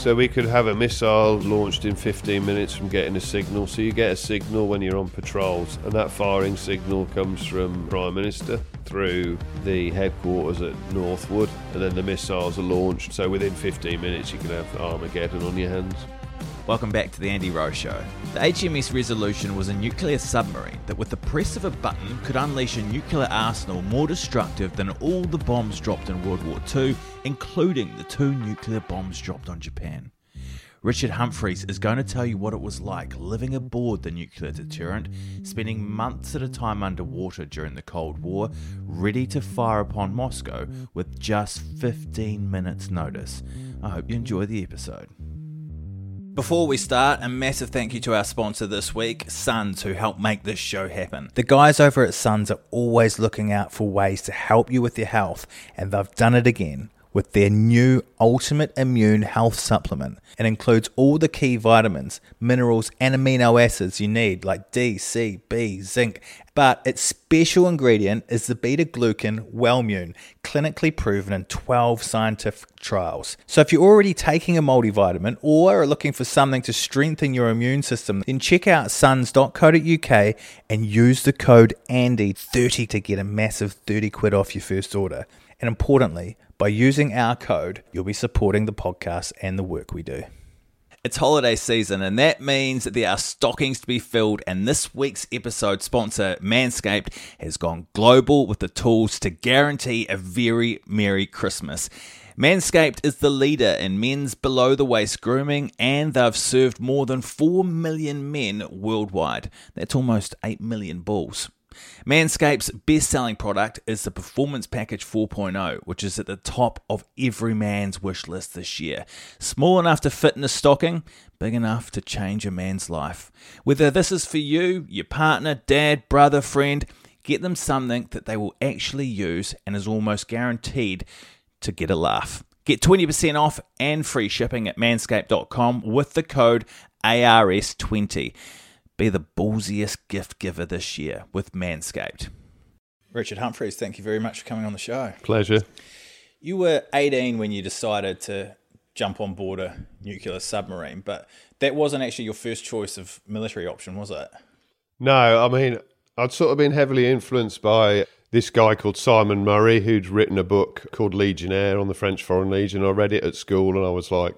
So we could have a missile launched in 15 minutes from getting a signal. So you get a signal when you're on patrols, and that firing signal comes from Prime Minister through the headquarters at Northwood, and then the missiles are launched. So within 15 minutes, you can have Armageddon on your hands. Welcome back to the Andy Rowe Show. The HMS Resolution was a nuclear submarine that, with the press of a button, could unleash a nuclear arsenal more destructive than all the bombs dropped in World War II, including the two nuclear bombs dropped on Japan. Richard Humphreys is going to tell you what it was like living aboard the nuclear deterrent, spending months at a time underwater during the Cold War, ready to fire upon Moscow with just 15 minutes' notice. I hope you enjoy the episode. Before we start, a massive thank you to our sponsor this week, Suns, who help make this show happen. The guys over at Suns are always looking out for ways to help you with your health, and they've done it again with their new Ultimate Immune Health Supplement. It includes all the key vitamins, minerals, and amino acids you need, like D, C, B, zinc. But its special ingredient is the beta glucan Wellmune, clinically proven in 12 scientific trials. So if you're already taking a multivitamin or are looking for something to strengthen your immune system, then check out suns.co.uk and use the code ANDY30 to get a massive 30 quid off your first order. And importantly, by using our code, you'll be supporting the podcast and the work we do. It's holiday season, and that means that there are stockings to be filled. And this week's episode sponsor, Manscaped, has gone global with the tools to guarantee a very Merry Christmas. Manscaped is the leader in men's below the waist grooming, and they've served more than 4 million men worldwide. That's almost 8 million balls. Manscaped's best selling product is the Performance Package 4.0, which is at the top of every man's wish list this year. Small enough to fit in a stocking, big enough to change a man's life. Whether this is for you, your partner, dad, brother, friend, get them something that they will actually use and is almost guaranteed to get a laugh. Get 20% off and free shipping at manscaped.com with the code ARS20. Be the ballsiest gift giver this year with Manscaped. Richard Humphreys, thank you very much for coming on the show. Pleasure. You were 18 when you decided to jump on board a nuclear submarine, but that wasn't actually your first choice of military option, was it? No, I mean, I'd sort of been heavily influenced by this guy called Simon Murray, who'd written a book called Legionnaire on the French Foreign Legion. I read it at school and I was like,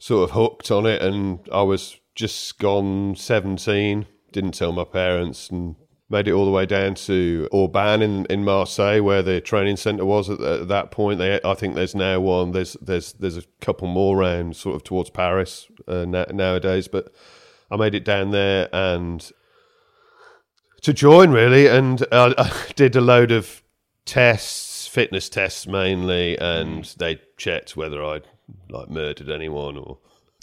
sort of hooked on it. And I was just gone 17, didn't tell my parents, and made it all the way down to Aubagne in, in Marseille, where the training centre was at, at, that point. They, I think there's now one. There's there's there's a couple more around sort of towards Paris uh, na- nowadays, but I made it down there and to join really, and I, I did a load of tests, fitness tests mainly, and they checked whether I'd like murdered anyone or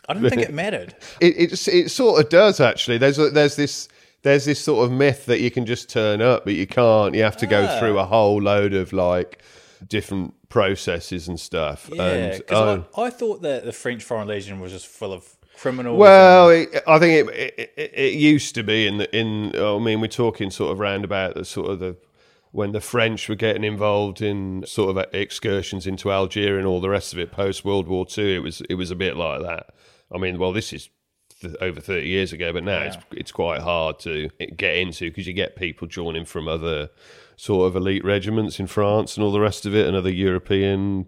I don't think it mattered. It, it it sort of does actually. There's a, there's this there's this sort of myth that you can just turn up, but you can't. You have to go Ah. through a whole load of like different processes and stuff. Yeah, and, because um, I, I thought that the French Foreign Legion was just full of criminals. well, it, I think it, it, it used to be in the in. I mean, we're talking sort of round about the sort of the when the French were getting involved in sort of excursions into Algeria and all the rest of it post World War Two. It was it was a bit like that. I mean, well, this is th- over 30 years ago, but now it's it's quite hard to get into because you get people joining from other sort of elite regiments in France and all the rest of it, and other European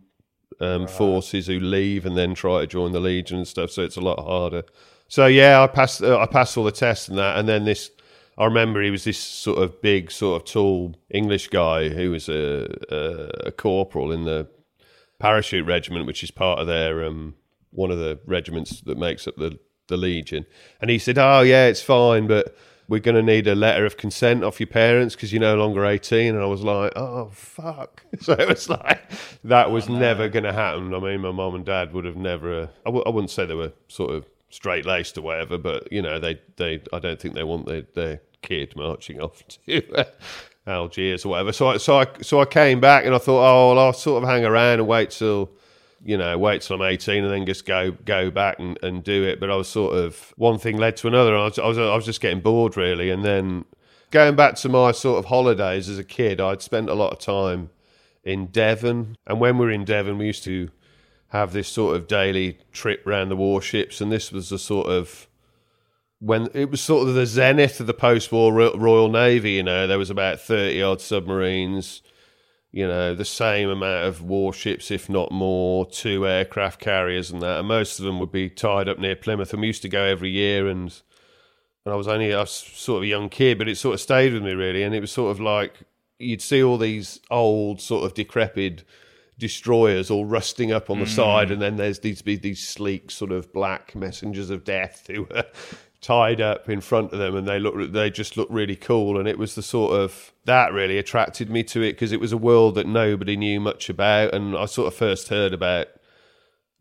um, forces who leave and then try to join the Legion and stuff. So it's a lot harder. So yeah, I passed uh, I passed all the tests and that, and then this. I remember he was this sort of big, sort of tall English guy who was a, a, a corporal in the parachute regiment, which is part of their um, one of the regiments that makes up the the Legion. And he said, "Oh yeah, it's fine, but we're going to need a letter of consent off your parents because you're no longer 18. And I was like, oh, fuck. So it was like, that was oh, never going to happen. I mean, my mum and dad would have never, I w- I wouldn't say they were sort of straight laced or whatever, but, you know, they, they, I don't think they want their, their kid marching off to. Algiers or whatever. So I, so I, so I came back and I thought, oh, well, I'll sort of hang around and wait till, you know, wait till I'm 18 and then just go go back and, and do it. But I was sort of one thing led to another. I was, I was I was just getting bored really, and then going back to my sort of holidays as a kid, I'd spent a lot of time in Devon, and when we were in Devon, we used to have this sort of daily trip around the warships, and this was a sort of when it was sort of the zenith of the post-war Royal Navy. You know, there was about thirty odd submarines you know, the same amount of warships, if not more, two aircraft carriers and that. And most of them would be tied up near Plymouth. And we used to go every year. And, and I was only I was sort of a young kid, but it sort of stayed with me really. And it was sort of like you'd see all these old, sort of decrepit destroyers all rusting up on the mm. side, and then there's these these sleek sort of black messengers of death who were tied up in front of them and they look they just look really cool and it was the sort of that really attracted me to it because it was a world that nobody knew much about and I sort of first heard about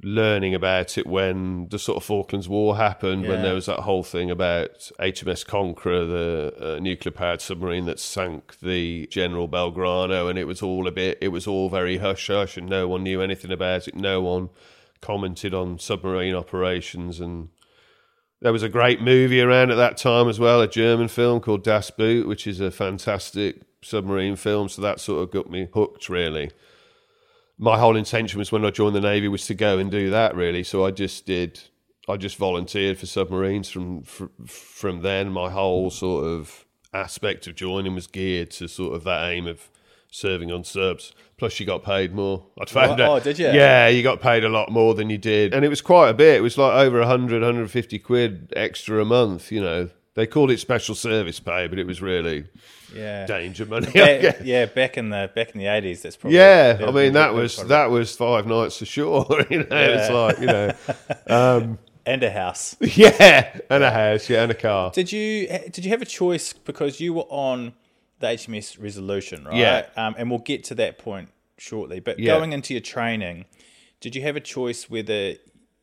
learning about it when the sort of Falklands War happened yeah. when there was that whole thing about HMS Conqueror the uh, nuclear powered submarine that sank the General Belgrano and it was all a bit it was all very hush hush and no one knew anything about it no one commented on submarine operations and there was a great movie around at that time as well, a German film called Das Boot, which is a fantastic submarine film. So that sort of got me hooked, really. My whole intention was when I joined the Navy was to go and do that, really. So I just did, I just volunteered for submarines from from then. My whole sort of aspect of joining was geared to sort of that aim of serving on subs. Plus, you got paid more. I found oh, out. Oh, did you? Yeah, you got paid a lot more than you did, and it was quite a bit. It was like over 100, 150 quid extra a month. You know, they called it special service pay, but it was really yeah danger money. Back, yeah, back in the back in the eighties, that's probably yeah. I mean, that was that was five nights for sure. You know, yeah. it's like you know. Um, and a house. Yeah, and a house, yeah, and a car. Did you did you have a choice because you were on the HMS Resolution, right? Yeah. Um, and we'll get to that point shortly. But yeah. going into your training, did you have a choice whether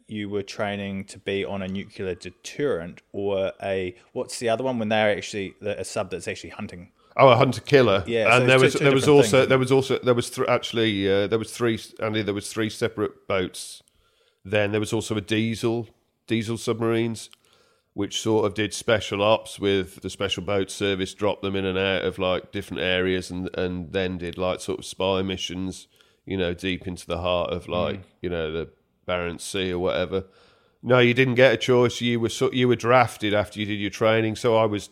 you were training to be on a nuclear deterrent or a what's the other one when they're actually a sub that's actually hunting? Oh, a hunter killer. Yeah, and so there was two, two there was also things. there was also there was th- actually uh, there was three Andy there was three separate boats. Then there was also a diesel diesel submarines which sort of did special ops with the special boat service, dropped them in and out of like different areas, and and then did like sort of spy missions, you know, deep into the heart of like mm. you know the Barents Sea or whatever. No, you didn't get a choice. You were you were drafted after you did your training. So I was.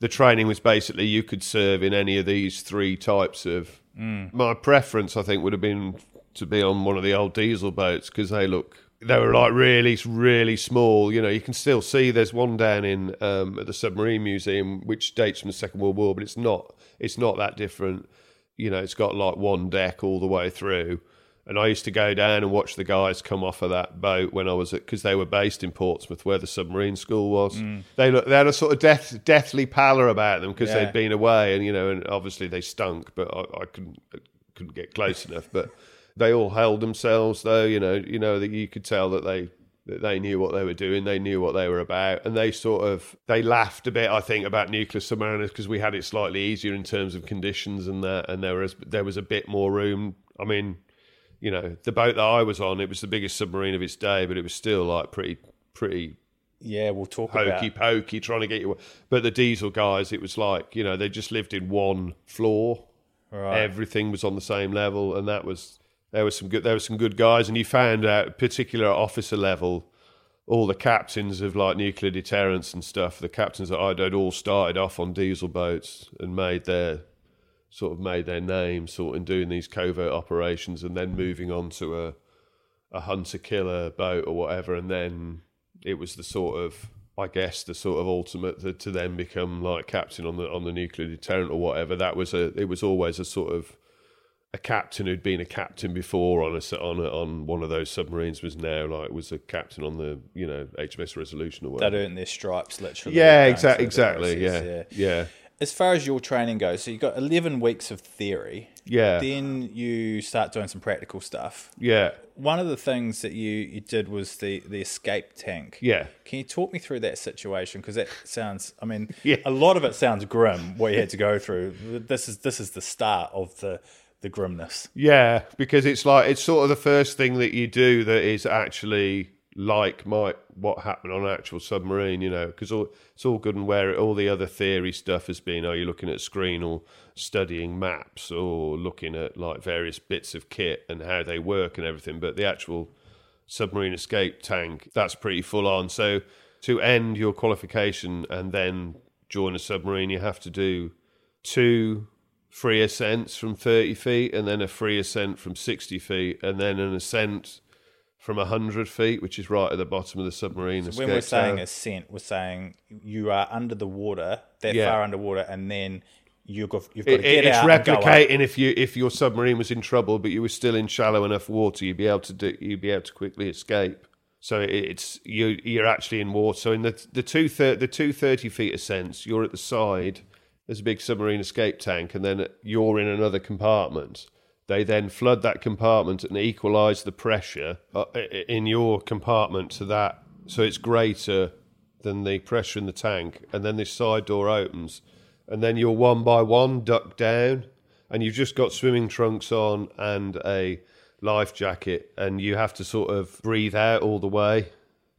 The training was basically you could serve in any of these three types of. Mm. My preference, I think, would have been to be on one of the old diesel boats because they look they were like really, really small. You know, you can still see there's one down in um, at the Submarine Museum which dates from the Second World War, but it's not it's not that different. You know, it's got like one deck all the way through. And I used to go down and watch the guys come off of that boat when I was at because they were based in Portsmouth, where the submarine school was. Mm. They look, they had a sort of death, deathly pallor about them because yeah. they'd been away, and you know, and obviously they stunk. But I, I couldn't couldn't get close enough. But they all held themselves, though. You know, you know that you could tell that they that they knew what they were doing, they knew what they were about, and they sort of they laughed a bit, I think, about nuclear submariners because we had it slightly easier in terms of conditions and that, and there was there was a bit more room. I mean, you know, the boat that I was on, it was the biggest submarine of its day, but it was still like pretty pretty. Yeah, we'll talk hokey about. pokey trying to get you. But the diesel guys, it was like you know they just lived in one floor. Right. Everything was on the same level, and that was there was some good there were some good guys, and you found out particular officer level, all the captains of like nuclear deterrence and stuff. The captains that I'd all started off on diesel boats and made their sort of made their name sort of doing these covert operations, and then moving on to a a hunter killer boat or whatever, and then it was the sort of I guess the sort of ultimate to, to then become like captain on the on the nuclear deterrent or whatever. That was a it was always a sort of a captain who'd been a captain before on a on a, on one of those submarines was now like was a captain on the you know HMS Resolution or whatever. They'd earned their stripes literally. Yeah, going exactly, exactly. process, Yeah, yeah, As far as your training goes, so you've got 11 weeks of theory. yeah, Then you start doing some practical stuff. yeah, One of the things that you, you did was the, the escape tank. yeah. Can you talk me through that situation? Because that sounds, I mean, Yeah. a lot of it sounds grim. What you had to go through. This is this is the start of the the grimness. Yeah, because it's like it's sort of the first thing that you do that is actually like my what happened on an actual submarine, you know, because it's all good and where all the other theory stuff has been. Are you looking at screen or studying maps or looking at like various bits of kit and how they work and everything? But the actual submarine escape tank that's pretty full on. So to end your qualification and then join a submarine, you have to do two free ascents from 30 feet and then a free ascent from 60 feet and then an ascent from 100 feet which is right at the bottom of the submarine. So When we're saying ascent, we're saying you are under the water, that Yeah. far underwater, and then you've got, you've got It- to get it- it's out and go replicating if you if your submarine was in trouble but you were still in shallow enough water you'd be able to do you'd be able to quickly escape. So it- it's you you're actually in water. So in the the two thir- the two 30 feet ascents you're at the side there's a big submarine escape tank and then you're in another compartment. They then flood that compartment and equalize the pressure uh, in your compartment to that. So it's greater than the pressure in the tank and then this side door opens and then you're one by one ducked down and you've just got swimming trunks on and a life jacket and you have to sort of breathe out all the way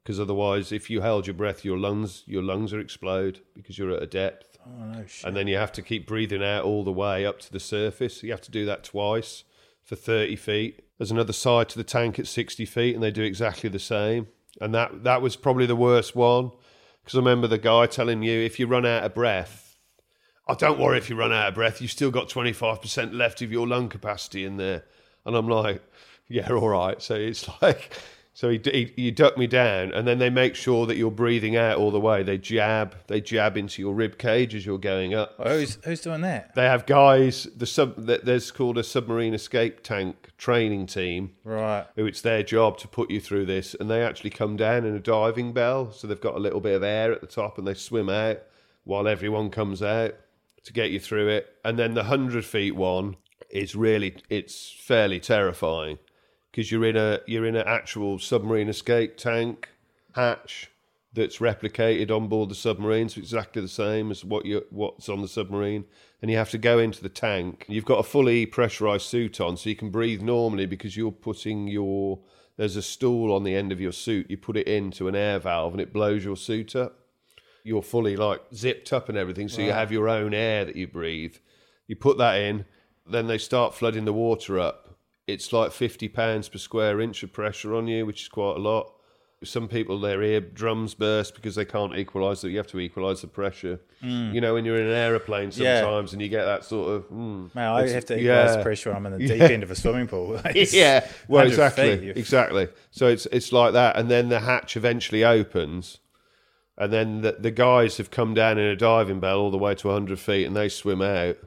because otherwise if you held your breath your lungs your lungs will explode because you're at a depth Oh, no shit. and then you have to keep breathing out all the way up to the surface. You have to do that twice for 30 feet. There's another side to the tank at 60 feet, and they do exactly the same. And that, that was probably the worst one because I remember the guy telling you if you run out of breath, oh, don't worry if you run out of breath, you've still got 25% left of your lung capacity in there. And I'm like, yeah, all right. So it's like, so he, he, you duck me down, and then they make sure that you're breathing out all the way. They jab, they jab into your rib cage as you're going up. Oh, who's, who's doing that? They have guys. The sub there's called a submarine escape tank training team, Right. who it's their job to put you through this, and they actually come down in a diving bell, so they've got a little bit of air at the top, and they swim out while everyone comes out to get you through it. And then the hundred feet one is really it's fairly terrifying because you're in a you're in an actual submarine escape tank hatch that's replicated on board the submarine, so it's exactly the same as what you what's on the submarine. And you have to go into the tank. You've got a fully pressurized suit on, so you can breathe normally because you're putting your there's a stool on the end of your suit. You put it into an air valve, and it blows your suit up. You're fully like zipped up and everything, so you have your own air that you breathe. You put that in, then they start flooding the water up. It's like fifty pounds per square inch of pressure on you, which is quite a lot. Some people their eardrums burst because they can't equalise that. You have to equalise the pressure. You know, when you're in an aeroplane Yeah. sometimes and you get that sort of mm, Man, I have to equalize yeah. pressure I'm in the deep end of a swimming pool. Yeah, well, exactly, feet, exactly. So it's it's like that, and then the hatch eventually opens, and then the the guys have come down in a diving bell all the way to 100 feet, and they swim out,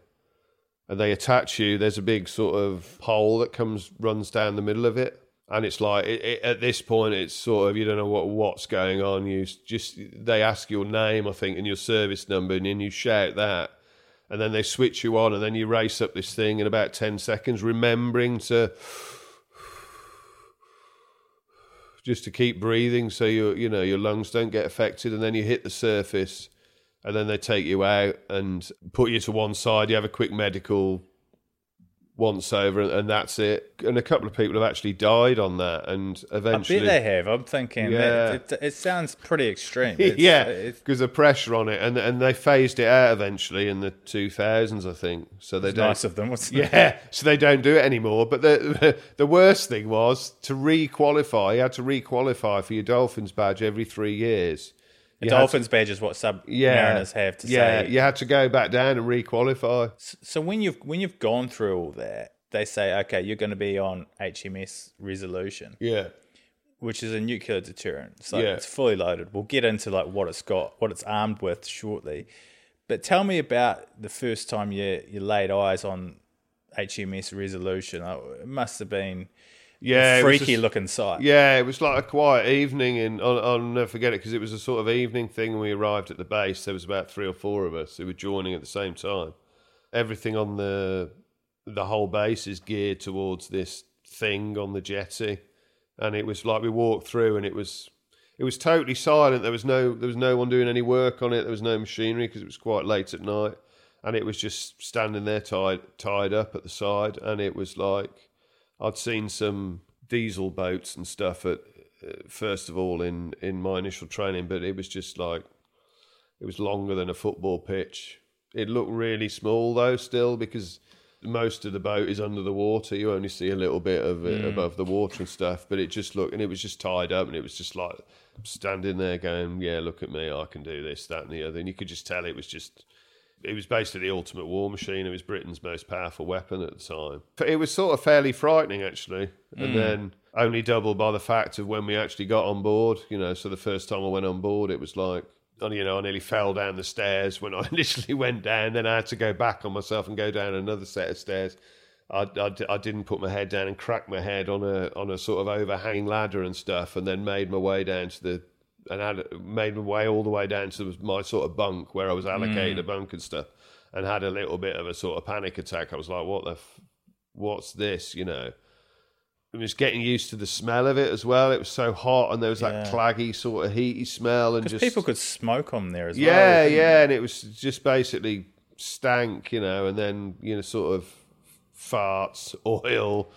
and they attach you. There's a big sort of pole that comes runs down the middle of it, and it's like it, it, at this point, it's sort of you don't know what what's going on. You just they ask your name, I think, and your service number, and then you shout that. And then they switch you on, and then you race up this thing in about 10 seconds, remembering to just to keep breathing so your you know your lungs don't get affected and then you hit the surface and then they take you out and put you to one side you have a quick medical once over and, and that's it and a couple of people have actually died on that and eventually I bet they have. I'm thinking Yeah. that it, it sounds pretty extreme. It's- yeah because the pressure on it and and they phased it out eventually in the 2000s I think so they don't nice of them. Wasn't it? yeah, so they don't do it anymore. But the the worst thing was to re-qualify. You had to re-qualify for your Dolphins badge every three years. The Dolphins badge is what submariners to- yeah, have to say. yeah, say. you had to go back down and re-qualify. So when you've when you've gone through all that, they say, okay, you're going to be on HMS Resolution, Yeah, which is a nuclear deterrent. So Yeah. it's fully loaded. We'll get into like what it's got, what it's armed with shortly. But tell me about the first time you you laid eyes on HMS Resolution. Oh, It must have been Yeah, freaky just- looking sight. Yeah, it was like a quiet evening, and I'll, I'll never forget it because it was a sort of evening thing. When we arrived at the base, there was about three or four of us who were joining at the same time. Everything on the the whole base is geared towards this thing on the jetty, and it was like we walked through, and it was it was totally silent. There was no there was no one doing any work on it. There was no machinery because it was quite late at night, and it was just standing there tied tied up at the side, and it was like I'd seen some diesel boats and stuff at uh, first of all in in my initial training, but it was just like it was longer than a football pitch. It looked really small though, still because most of the boat is under the water. You only see a little bit of it above the water and stuff. But it just looked, and it was just tied up, and it was just like standing there going, "Yeah, look at me, I can do this, that, and the other." And you could just tell it was just it was basically the ultimate war machine. It was Britain's most powerful weapon at the time. It was sort of fairly frightening, actually. And hmm. then only doubled by the fact of when we actually got on board. You know, so the first time I went on board, it was like, you know, I nearly fell down the stairs when I initially went down. Then I had to go back on myself and go down another set of stairs. I, I, I didn't put my head down and crack my head on a on a sort of overhanging ladder and stuff, and then made my way down to the and had made my way all the way down to my sort of bunk where I was allocated mm. a bunk and stuff, and had a little bit of a sort of panic attack. I was like, "What the, f- what's this?" You know. I was getting used to the smell of it as well. It was so hot, and there was that Yeah. claggy sort of heaty smell, and just people could smoke on there as well. yeah, yeah, and it was just basically stank, you know, and then you know, sort of farts, oil,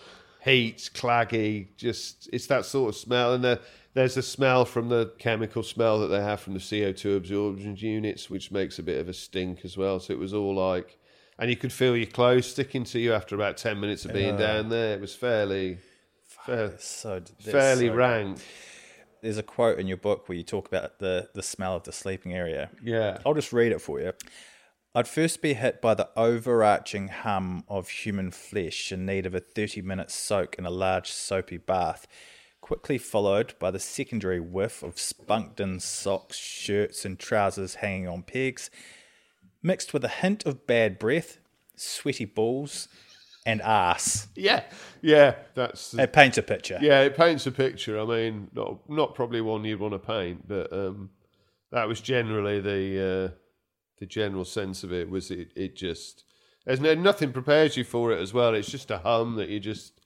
heat, claggy. Just it's that sort of smell, and the, there's a smell from the chemical smell that they have from the CO two absorption units, which makes a bit of a stink as well. So it was all like, and you could feel your clothes sticking to you after about ten minutes of being down there. It was fairly, fair, So fairly so- rank. There's a quote in your book where you talk about the, the smell of the sleeping area. Yeah. I'll just read it for you. I'd first be hit by the overarching hum of human flesh in need of a 30 minute soak in a large soapy bath, quickly followed by the secondary whiff of spunked in socks, shirts, and trousers hanging on pegs, mixed with a hint of bad breath, sweaty balls, and ass. Yeah, yeah, that's It paints a picture. Yeah, it paints a picture. I mean, not not probably one you'd want to paint, but um, that was generally the uh, the general sense of it. Was it? It just there's no nothing prepares you for it as well. It's just a hum that you just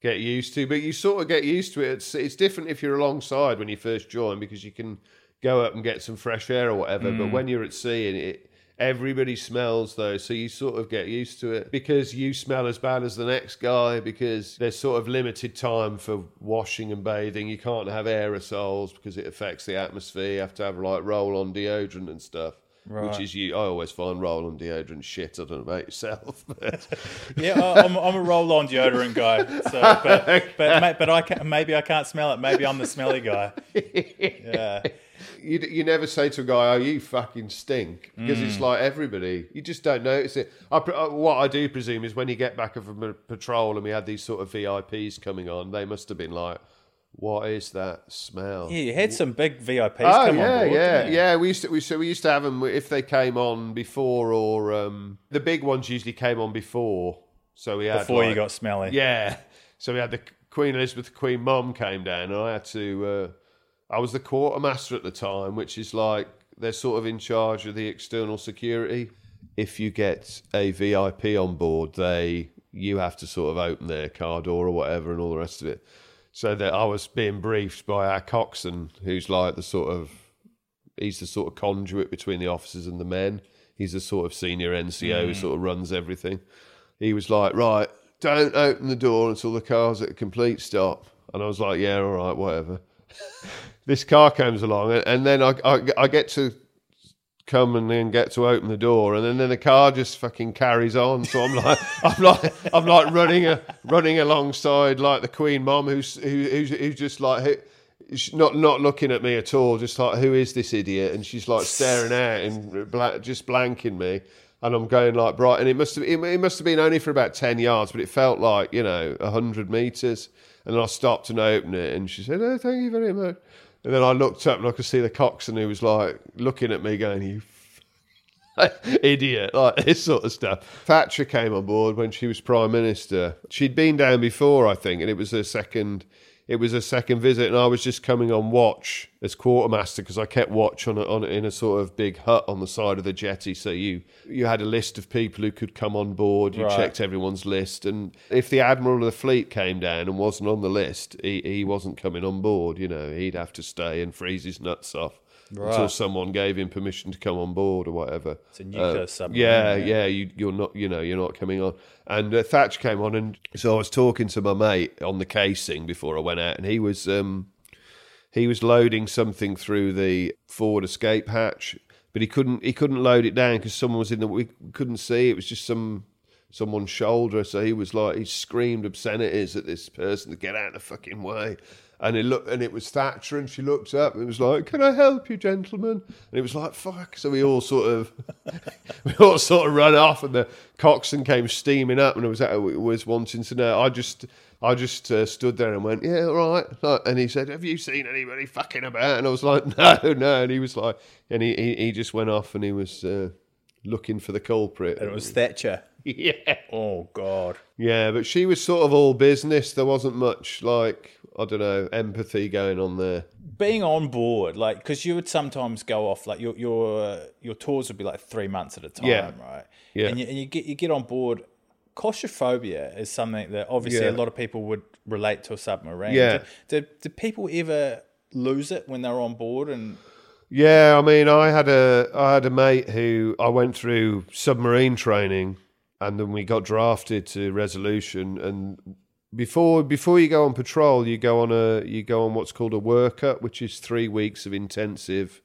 get used to, but you sort of get used to it. It's it's different if you're alongside when you first join because you can go up and get some fresh air or whatever. But mm. when you're at sea and it. Everybody smells though, so you sort of get used to it because you smell as bad as the next guy. Because there's sort of limited time for washing and bathing. You can't have aerosols because it affects the atmosphere. You have to have like roll-on deodorant and stuff, which is you. I always find roll-on deodorant shit. I don't know about yourself, but Yeah, I- I'm, I'm a roll-on deodorant guy. So, but but but I can, maybe I can't smell it. Maybe I'm the smelly guy. Yeah, you you never say to a guy, "Oh, you fucking stink," because Mm. it's like everybody. You just don't notice it. I, uh, what I do presume is when you get back from a patrol and we had these sort of VIPs coming on, they must have been like, "What is that smell?" yeah. You had some big VIPs Oh come yeah, on board. yeah, yeah. We used to we so we used to have them if they came on before or um, the big ones usually came on before. So we had Before you got smelly. yeah. So we had the Queen Elizabeth, the Queen Mum came down, and I had to. Uh, I was the quartermaster at the time, which is like they're sort of in charge of the external security. If you get a VIP on board, they you have to sort of open their car door or whatever, and all the rest of it. So that I was being briefed by our coxswain, who's like the sort of he's the sort of conduit between the officers and the men. He's the sort of senior NCO who mm. sort of runs everything. He was like, right, don't open the door until the car's at a complete stop. And I was like, yeah, all right, whatever. this car comes along, and- and then I, I, I get to come and then get to open the door, and then, then the car just fucking carries on. So I'm like, I'm like, I'm like running a, running alongside like the Queen Mom, who's who, who's, who's just like. Who, not not looking at me at all, just like who is this idiot? And she's like staring out and bla- just blanking me, and I'm going like bright. And it must have it, it must have been only for about ten yards, but it felt like you know hundred meters. And then I stopped and opened it, and she said, "Oh, thank you very much." And then I looked up and I could see the coxswain who was like looking at me, going, "You." f-" idiot, like this sort of stuff. Thatcher came on board when she was prime minister. She'd been down before, I think, and it was her second it was a second visit, and I was just coming on watch as quartermaster because I kept watch on a, on in a sort of big hut on the side of the jetty. So you you had a list of people who could come on board. You right. checked everyone's list, and if the admiral of the fleet came down and wasn't on the list, he he wasn't coming on board. You know, he'd have to stay and freeze his nuts off right. until someone gave him permission to come on board or whatever. It's a nuclear uh, submarine. Yeah, yeah, yeah. You, are not, you know, you're not coming on. And uh, Thatch came on, and so I was talking to my mate on the casing before I went out, and he was um, he was loading something through the forward escape hatch, but he couldn't he couldn't load it down because someone was in the we couldn't see. It was just some someone's shoulder. So he was like, he screamed obscenities at this person to get out of the fucking way and it looked and it was Thatcher and she looked up and it was like, Can I help you, gentlemen? And it was like, fuck. So we all sort of we all sort of run off and the coxswain came steaming up and it was was wanting to know. I just I just uh, stood there and went, Yeah, all right. And he said, Have you seen anybody fucking about? And I was like, No, no. And he was like and he, he, he just went off and he was uh, looking for the culprit. And it was Thatcher. Yeah. Oh God. Yeah, but she was sort of all business. There wasn't much like I don't know empathy going on there. Being on board, like, because you would sometimes go off, like your your uh, your tours would be like three months at a time, yeah. right? Yeah. And you, and you get you get on board. Claustrophobia is something that obviously yeah. a lot of people would relate to a submarine. Yeah. Do, do, do people ever lose it when they're on board and yeah, I mean, I had a I had a mate who I went through submarine training, and then we got drafted to Resolution, and before before you go on patrol, you go on a you go on what's called a workup, which is three weeks of intensive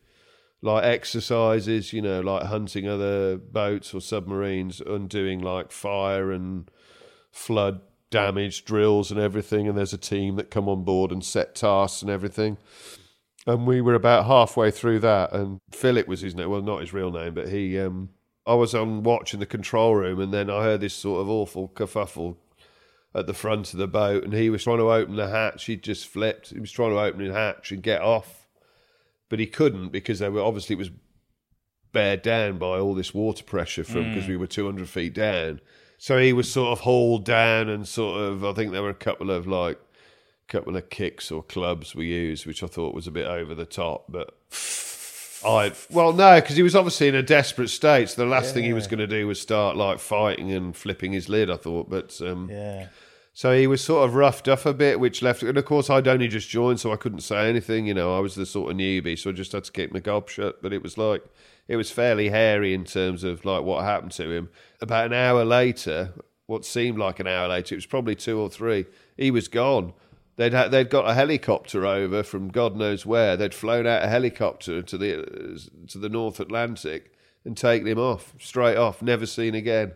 like exercises, you know, like hunting other boats or submarines and doing like fire and flood damage drills and everything. And there's a team that come on board and set tasks and everything. And we were about halfway through that, and Philip was his name. Well, not his real name, but he. Um, I was on watch in the control room, and then I heard this sort of awful kerfuffle at the front of the boat, and he was trying to open the hatch. He just flipped. He was trying to open the hatch and get off, but he couldn't because they were obviously it was bared down by all this water pressure from because mm. we were 200 feet down. So he was sort of hauled down and sort of. I think there were a couple of like couple of kicks or clubs we used, which I thought was a bit over the top, but. I well no, because he was obviously in a desperate state. So the last yeah. thing he was going to do was start like fighting and flipping his lid. I thought, but um, yeah, so he was sort of roughed up a bit, which left. And of course, I'd only just joined, so I couldn't say anything. You know, I was the sort of newbie, so I just had to keep my gob shut. But it was like, it was fairly hairy in terms of like what happened to him. About an hour later, what seemed like an hour later, it was probably two or three. He was gone. They'd ha- they'd got a helicopter over from God knows where. They'd flown out a helicopter to the to the North Atlantic and taken him off straight off, never seen again.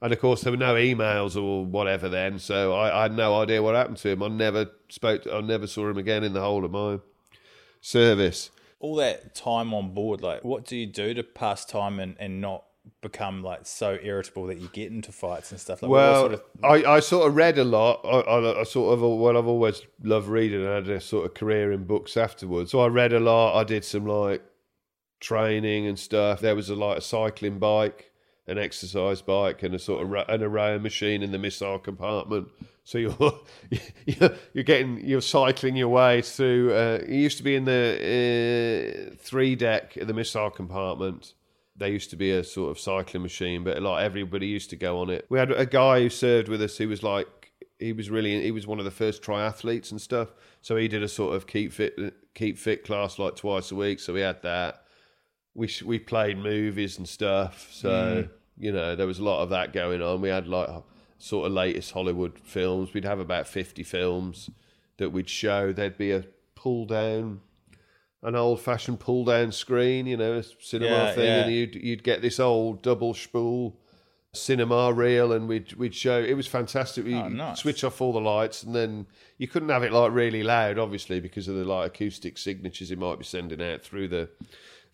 And of course, there were no emails or whatever then, so I, I had no idea what happened to him. I never spoke. To, I never saw him again in the whole of my service. All that time on board, like, what do you do to pass time and, and not become like so irritable that you get into fights and stuff? Like, well, sort of... I, I sort of read a lot. I, I, I, sort of well, I've always loved reading. I had a sort of career in books afterwards, so I read a lot. I did some like training and stuff. There was a like a cycling bike an exercise bike and a sort of an array machine in the missile compartment. So you're you're getting you're cycling your way through. Uh, you used to be in the uh, three deck of the missile compartment. There used to be a sort of cycling machine, but like everybody used to go on it. We had a guy who served with us who was like he was really he was one of the first triathletes and stuff. So he did a sort of keep fit keep fit class like twice a week. So we had that. We we played movies and stuff. So. Mm you know, there was a lot of that going on. We had like sort of latest Hollywood films. We'd have about 50 films that we'd show. There'd be a pull down, an old fashioned pull down screen, you know, a cinema yeah, thing, yeah. and you'd, you'd get this old double spool cinema reel and we'd we'd show it was fantastic we oh, nice. switch off all the lights and then you couldn't have it like really loud obviously because of the like acoustic signatures it might be sending out through the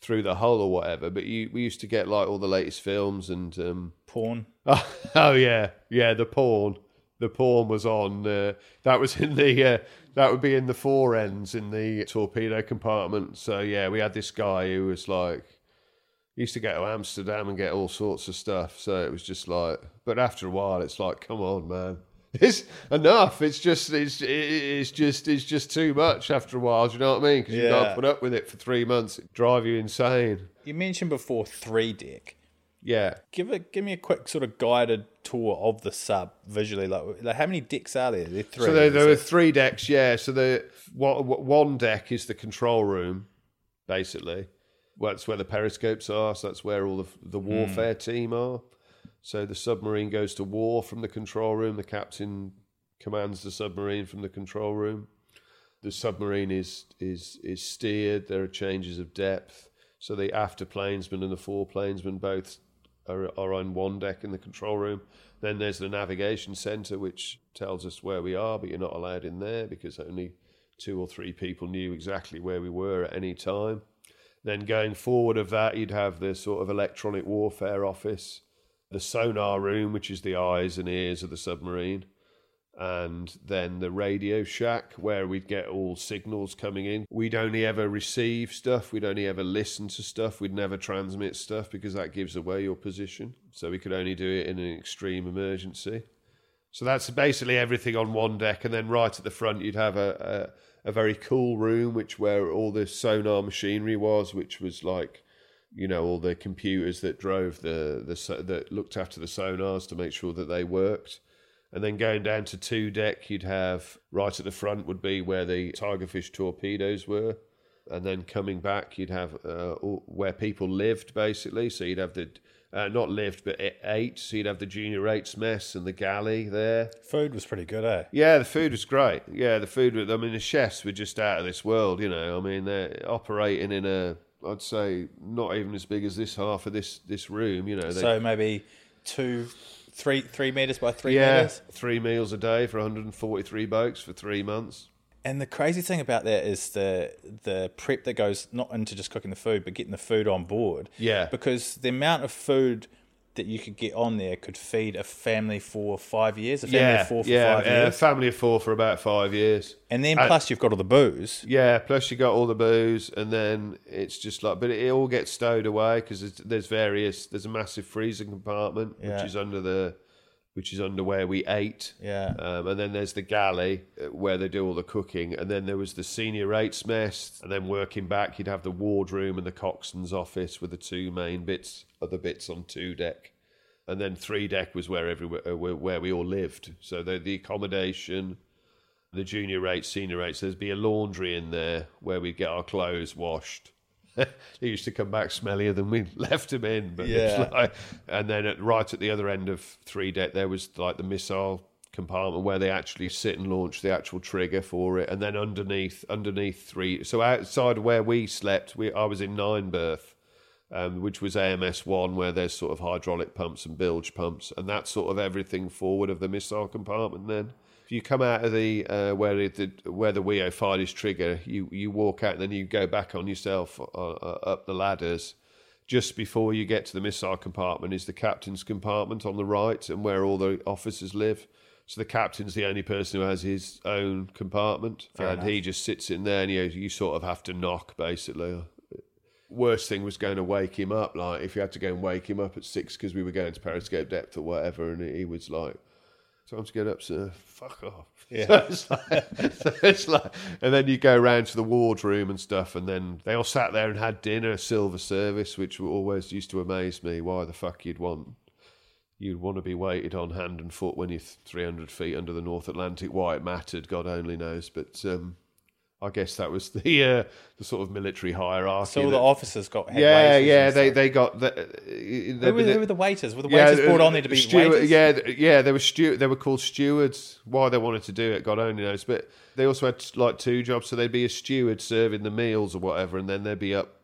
through the hole or whatever. But you, we used to get like all the latest films and um, porn. Oh, oh, yeah, yeah, the porn. The porn was on. Uh, that was in the. Uh, that would be in the fore ends in the torpedo compartment. So yeah, we had this guy who was like used to go to Amsterdam and get all sorts of stuff. So it was just like, but after a while, it's like, come on, man. It's enough. It's just, it's, it's just, it's just too much after a while. Do you know what I mean? Because you can't put up with it for three months. It drive you insane. You mentioned before three deck. Yeah. Give it, give me a quick sort of guided tour of the sub visually. Like, like how many decks are there? There are three. So there, there it? three decks, yeah. So the one one deck is the control room, basically. Well, that's where the periscopes are. So that's where all the the hmm. warfare team are. So the submarine goes to war from the control room. The captain commands the submarine from the control room. The submarine is is is steered. There are changes of depth. So the after planesman and the fore planesman both are, are on one deck in the control room. Then there's the navigation center, which tells us where we are, but you're not allowed in there because only two or three people knew exactly where we were at any time. Then going forward of that, you'd have the sort of electronic warfare office, the sonar room, which is the eyes and ears of the submarine, and then the radio shack where we'd get all signals coming in. We'd only ever receive stuff, we'd only ever listen to stuff, we'd never transmit stuff because that gives away your position. So we could only do it in an extreme emergency. So that's basically everything on one deck, and then right at the front you'd have a, a, a very cool room, which where all the sonar machinery was, which was like, you know, all the computers that drove the the that looked after the sonars to make sure that they worked. And then going down to two deck, you'd have right at the front would be where the Tigerfish torpedoes were, and then coming back, you'd have uh, all, where people lived basically. So you'd have the uh, not lived, but ate. So you'd have the junior rates mess and the galley there. Food was pretty good, eh? Yeah, the food was great. Yeah, the food. I mean, the chefs were just out of this world. You know, I mean, they're operating in a. I'd say not even as big as this half of this this room. You know, they, So maybe two, three, three meters by three yeah, meters. three meals a day for 143 blokes for three months. And the crazy thing about that is the the prep that goes not into just cooking the food, but getting the food on board. Yeah. Because the amount of food that you could get on there could feed a family for five years, a family Yeah, of four for yeah, five yeah, years. family of four for about five years. And then Uh, plus you've got all the booze. Yeah, plus you got all the booze, and then it's just like, but it, all gets stowed away because there's, there's various. There's a massive freezing compartment Yeah. which is under the, which is under where we ate. Yeah. Um, and then there's the galley uh, where they do all the cooking, and then there was the senior rates mess, and then working back, you'd have the wardroom and the coxswain's office with the two main bits, other bits on two deck, and then three deck was where everywhere uh, where, where we all lived. So the the accommodation, the junior rates, senior rates. There'd be a laundry in there where we'd get our clothes washed. they used to come back smellier than we left them in. But Yeah. it's like, and then at, right at the other end of three deck, there was like the missile compartment where they actually sit and launch the actual trigger for it. And then underneath, underneath three, so outside where we slept, we I was in nine berth. Um, which was AMS one, where there's sort of hydraulic pumps and bilge pumps, and that's sort of everything forward of the missile compartment. Then, you come out of the uh, where the where the WEO fired his trigger, you you walk out, and then you go back on yourself uh, uh, up the ladders. Just before you get to the missile compartment is the captain's compartment on the right, and where all the officers live. So the captain's the only person who has his own compartment, and he just sits in there, and you you sort of have to knock basically worst thing was going to wake him up. Like if you had to go and wake him up at six because we were going to periscope depth or whatever, and he was like, "Time to get up, sir. Fuck off." Yeah. So it's like, so it's like, and then you go round to the wardroom and stuff, and then they all sat there and had dinner, silver service, which always used to amaze me. Why the fuck you'd want? You'd want to be waited on hand and foot when you're 300 feet under the North Atlantic. Why it mattered, God only knows. But um, I guess that was the uh, the sort of military hierarchy. So all the that- officers got had yeah, yeah, they they got the. uh, Who were, the- who were the waiters? Were the yeah, waiters brought uh, on there to be steward- waiters? Yeah, yeah, they were They were called stewards. Why they wanted to do it, God only knows. But they also had like two jobs, so they'd be a steward serving the meals or whatever, and then they'd be up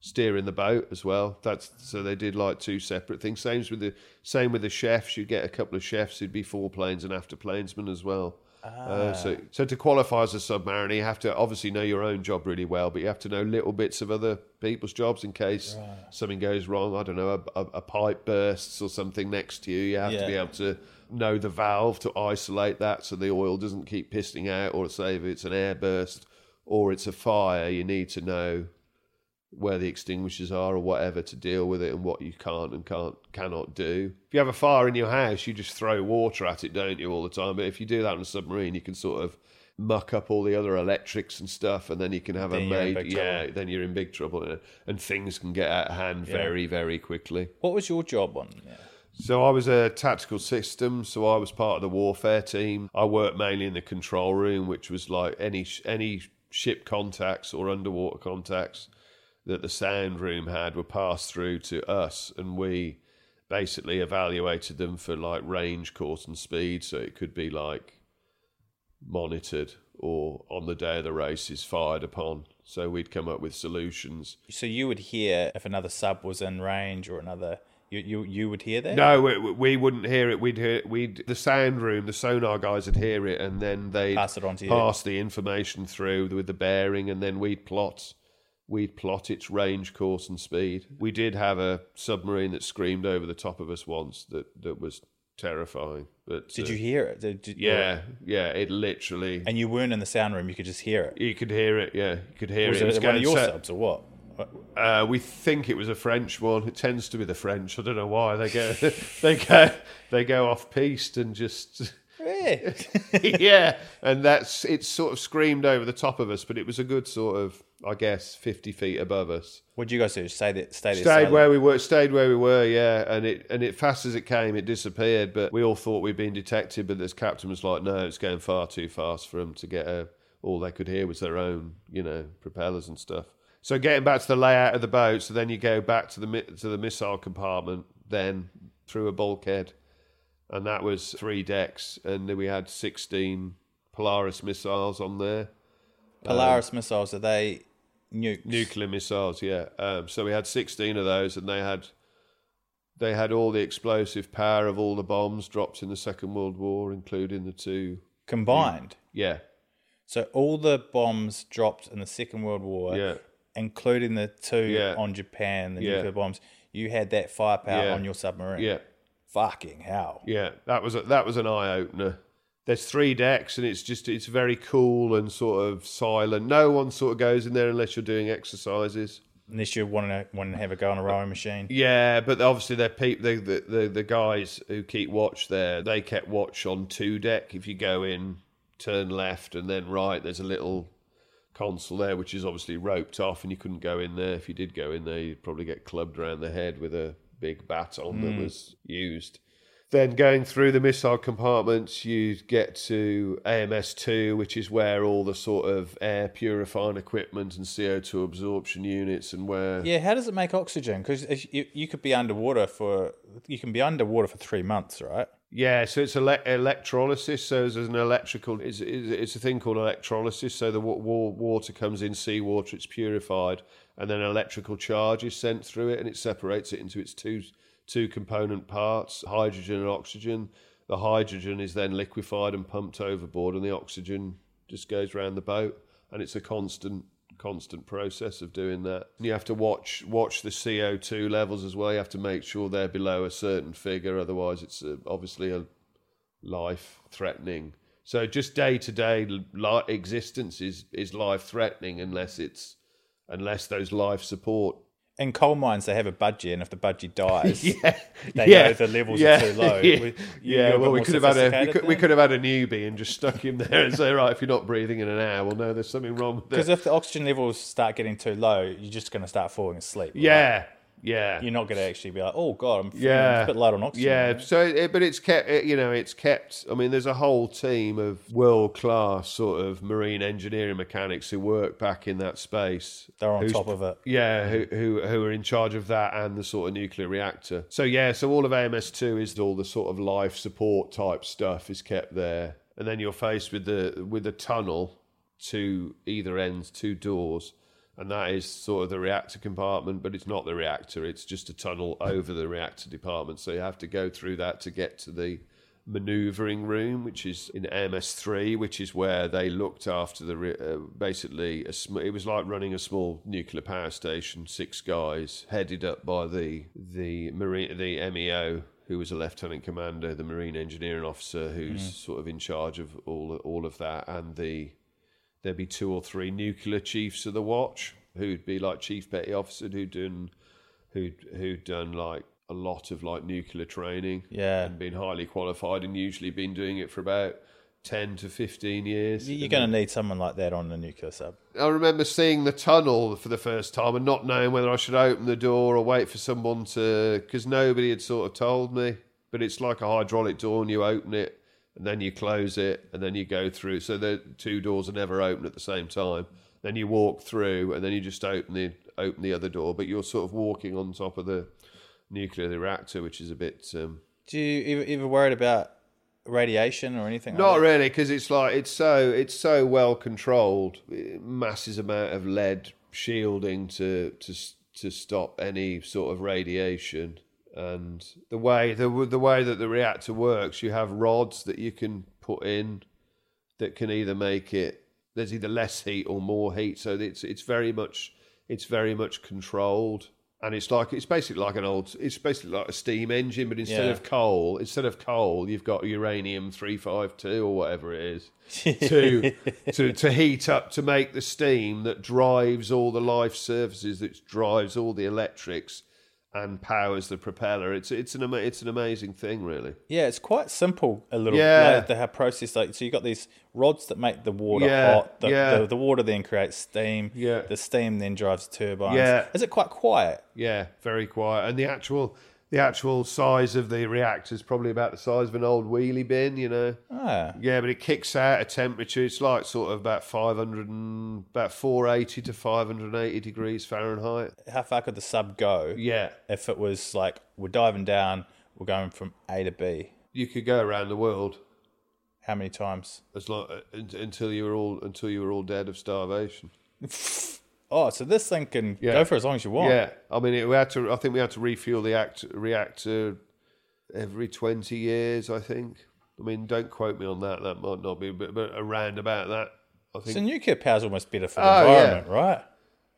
steering the boat as well. That's so they did like two separate things. Same with the same with the chefs. You'd get a couple of chefs who'd be foreplanes and after planesmen as well. Uh, so, so to qualify as a submariner, you have to obviously know your own job really well, but you have to know little bits of other people's jobs in case something goes wrong. I don't know, a, a, a pipe bursts or something next to you. You have to be able to know the valve to isolate that so the oil doesn't keep pissing out, or say if it's an air burst or it's a fire, you need to know where the extinguishers are or whatever to deal with it and what you can't and can't cannot do. If you have a fire in your house, you just throw water at it, don't you, all the time? But if you do that on a submarine, you can sort of muck up all the other electrics and stuff, and then you can have Then a made yeah. trouble. Then you're in big trouble, and- things can get out of hand very very quickly. What was your job on? there? So I was a tactical system. So I was part of the warfare team. I worked mainly in the control room, which was like any any ship contacts or underwater contacts that the sound room had were passed through to us, and we basically evaluated them for like range, course, and speed. So it could be like monitored or on the day of the race is fired upon. So we'd come up with solutions. So you would hear if another sub was in range or another. You you, you would hear that. No, we, we wouldn't hear it. We'd hear we'd the sound room, the sonar guys would hear it, and then they Pass it on to you. pass the information through with the bearing, and then we'd plot we'd plot its range, course, and speed. We did have a submarine that screamed over the top of us once that that was terrifying. But Did uh, you hear it? Did, did- Yeah, yeah. It literally. And you weren't in the sound room. You could just hear it. you could hear it. Yeah, you could hear Was it. it, was one of your so- subs or what? Uh, we think it was a French one. It tends to be the French. I don't know why they go they go they go off piste and just Yeah. yeah, and that's it. Sort of screamed over the top of us, but it was a good sort of I guess fifty feet above us. What'd you guys do? Stay there. Stay there. Stayed where we were. Stayed where we were. Yeah, and it and it fast as it came, it disappeared. But we all thought we'd been detected. But this captain was like, "No, it's going far too fast for them to get a." All they could hear was their own, you know, propellers and stuff. So getting back to the layout of the boat, so then you go back to the to the missile compartment, then through a bulkhead, and that was three decks, and then we had sixteen Polaris missiles on there. Polaris missiles are they nukes? nuclear missiles yeah um, so we had 16 of those and they had they had all the explosive power of all the bombs dropped in the second world war including the two combined. yeah So all the bombs dropped in the Second World War, Yeah. including the two Yeah. on Japan, the Yeah. nuclear bombs. You had that firepower on your submarine. yeah Fucking hell. yeah that was a, that was an eye-opener there's three decks and it's just it's very cool and sort of silent no one sort of goes in there unless you're doing exercises Unless you want to want to have a go on a rowing machine. Yeah, but obviously they're peop- the, the the the guys who keep watch there. They kept watch on two deck. If you go in, turn left and then right, there's a little console there, which is obviously roped off, and you couldn't go in there. If you did go in there, you'd probably get clubbed around the head with a big baton that hmm. was used. Then going through the missile compartments, you get to AMS two, which is where all the sort of air purifying equipment and CO two absorption units, and where Yeah, how does it make oxygen? Because you, you could be underwater for you can be underwater for three months, right? Yeah, so it's ele- electrolysis. So there's an electrical. It's, it's, a thing called electrolysis. So the wa- wa- water comes in, seawater, it's purified, and then electrical charge is sent through it, and it separates it into its two two component parts: hydrogen and oxygen. The hydrogen is then liquefied and pumped overboard, and the oxygen just goes around the boat, and it's a constant constant process of doing that. You have to watch watch the CO2 levels as well. You have to make sure they're below a certain figure, otherwise it's uh, obviously a life threatening. So just day to day existence is is life threatening unless it's unless those life support In coal mines, they have a budgie, and if the budgie dies, yeah, they yeah, know the levels yeah, are too low. Yeah, We- yeah, well, we could have had a we could, we could have had a newbie and just stuck him there and say, right, if you're not breathing in an hour, well, no, there's something wrong Because if the oxygen levels start getting too low, you're just going to start falling asleep. right? Yeah, yeah, You're not going to actually be like, oh, God, I'm feeling yeah, a bit light on oxygen. Yeah, so it, but it's kept. It, you know, it's kept. I mean, there's a whole team of world class sort of marine engineering mechanics who work back in that space. They're on top of it. Yeah, who, who who are in charge of that and the sort of nuclear reactor. So yeah, so all of AMS two is all the sort of life support type stuff is kept there, and then you're faced with the with the tunnel to either ends, two doors, and that is sort of the reactor compartment, but it's not the reactor. It's just a tunnel over the reactor department. So you have to go through that to get to the maneuvering room, which is in MS3, which is where they looked after the re- uh, basically a sm- it was like running a small nuclear power station. Six guys headed up by the the marine the MEO. Who was a lieutenant commander, the marine engineering officer, who's sort of in charge of all all of that, and the there'd be two or three nuclear chiefs of the watch who'd be like chief petty officer who'd done who'd who'd done like a lot of like nuclear training. Yeah. and been highly qualified and usually been doing it for about ten to fifteen years. You're going to need someone like that on the nuclear sub. I remember seeing the tunnel for the first time and not knowing whether I should open the door or wait for someone to, because nobody had sort of told me. But it's like a hydraulic door, and you open it, and then you close it, and then you go through. So the two doors are never open at the same time. Then you walk through, and then you just open the open the other door. But you're sort of walking on top of the nuclear reactor, which is a bit. Um, Do you ever, ever worried about radiation or anything? Not like really, because it's like it's so it's so well controlled. Massive amount of lead shielding to to to stop any sort of radiation. And the way the the way that the reactor works, you have rods that you can put in that can either make it there's either less heat or more heat. So it's it's very much it's very much controlled. And it's like it's basically like an old it's basically like a steam engine, but instead Yeah. of coal, instead of coal, you've got uranium three five two or whatever it is to to to heat up to make the steam that drives all the life services, that drives all the electrics and powers the propeller. It's it's an ama- it's an amazing thing, really. Yeah, it's quite simple. A little. Yeah. Like, they have process like so. you've got these rods that make the water Yeah, hot. The, yeah. the, the water then creates steam. Yeah. The steam then drives turbines. Yeah. Is it quite quiet? Yeah, very quiet. And the actual the actual size of the reactor is probably about the size of an old wheelie bin, you know. Ah. Yeah, but it kicks out a temperature. It's like sort of about five hundred and about four eighty to five hundred and eighty degrees Fahrenheit. How far could the sub go? Yeah, If it was like we're diving down, we're going from A to B. you could go around the world How many times? as long until you were all until you were all dead of starvation. Oh, so this thing can Yeah. go for as long as you want. Yeah, I mean, it, we had to. I think we had to refuel the act, reactor every twenty years. I think. I mean, don't quote me on that. That might not be, but, but around about that. I think. So nuclear power power's almost better for the Oh, yeah. environment, right?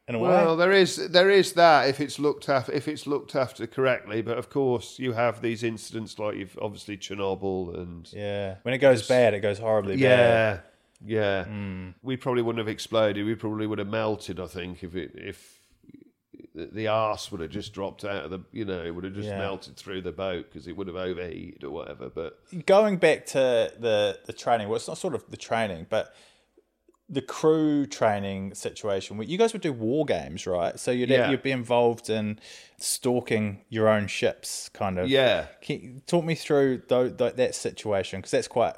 In a well, way. there is there is that if it's looked after if it's looked after correctly, but of course you have these incidents like you've obviously Chernobyl and Yeah. When it goes bad, it goes horribly bad. Yeah. Hmm. We probably wouldn't have exploded. We probably would have melted. I think if it if the arse would have just dropped out of the you know it would have just Yeah. melted through the boat because it would have overheated or whatever. But Going back to the the training, well, it's not sort of the training, but the crew training situation. Where you guys would do war games, right? So you'd Yeah. you'd be involved in stalking your own ships, kind of. yeah, Can talk me through tho- tho- that situation because that's quite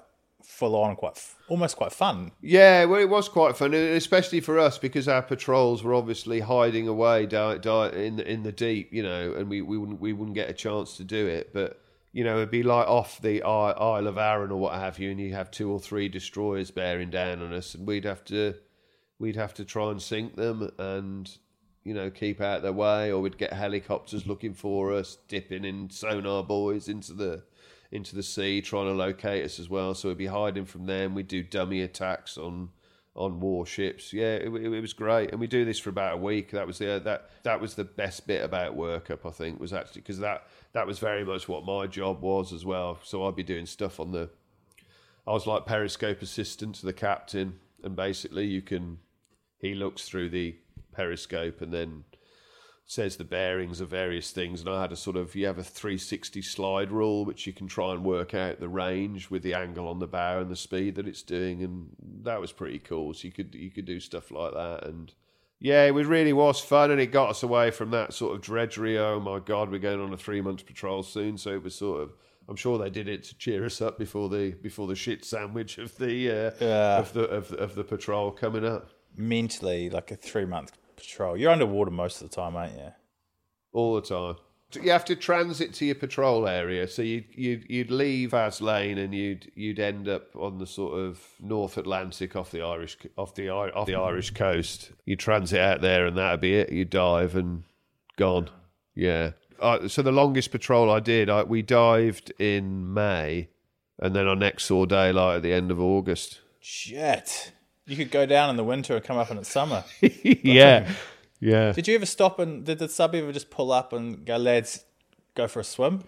full on, quite almost quite fun. Yeah, well, it was quite fun, especially for us because our patrols were obviously hiding away down, down in the in the deep, you know, and we, we wouldn't we wouldn't get a chance to do it. But you know, it'd be like off the Isle Isle of Arran or what have you, and you have two or three destroyers bearing down on us, and we'd have to we'd have to try and sink them and you know keep out their way, or we'd get helicopters looking for us, dipping in sonar buoys into the into the sea, trying to locate us as well. So we'd be hiding from them. We'd do dummy attacks on on warships. Yeah, it, it, it was great, and we do this for about a week. That was the uh, that that was the best bit about workup. I think was actually because that that was very much what my job was as well. So I'd be doing stuff on the. I was like periscope assistant to the captain, and basically you can. He looks through the periscope and then says the bearings of various things. And I had a sort of you have a 360 slide rule which you can try and work out the range with the angle on the bow and the speed that it's doing, and that was pretty cool. So you could you could do stuff like that, and yeah, it was really was fun, and it got us away from that sort of drudgery. Oh my god, we're going on a three month patrol soon, so it was sort of. I'm sure they did it to cheer us up before the before the shit sandwich of the uh, Yeah. of the of, the- of the patrol coming up Mentally, like a three month patrol. You're underwater most of the time, aren't you? all the time. You have to transit to your patrol area, so you'd you'd, you'd leave Faslane and you'd you'd end up on the sort of North Atlantic off the Irish off the off the Irish coast. You transit out there, and that'd be it. You dive and gone. Yeah. Uh, so the longest patrol I did, I, we dived in May, and then our next saw daylight at the end of August. Shit. You could go down in the winter and come up in the summer. yeah, yeah. Did you ever stop and did the sub ever just pull up and go, lads, go for a swim?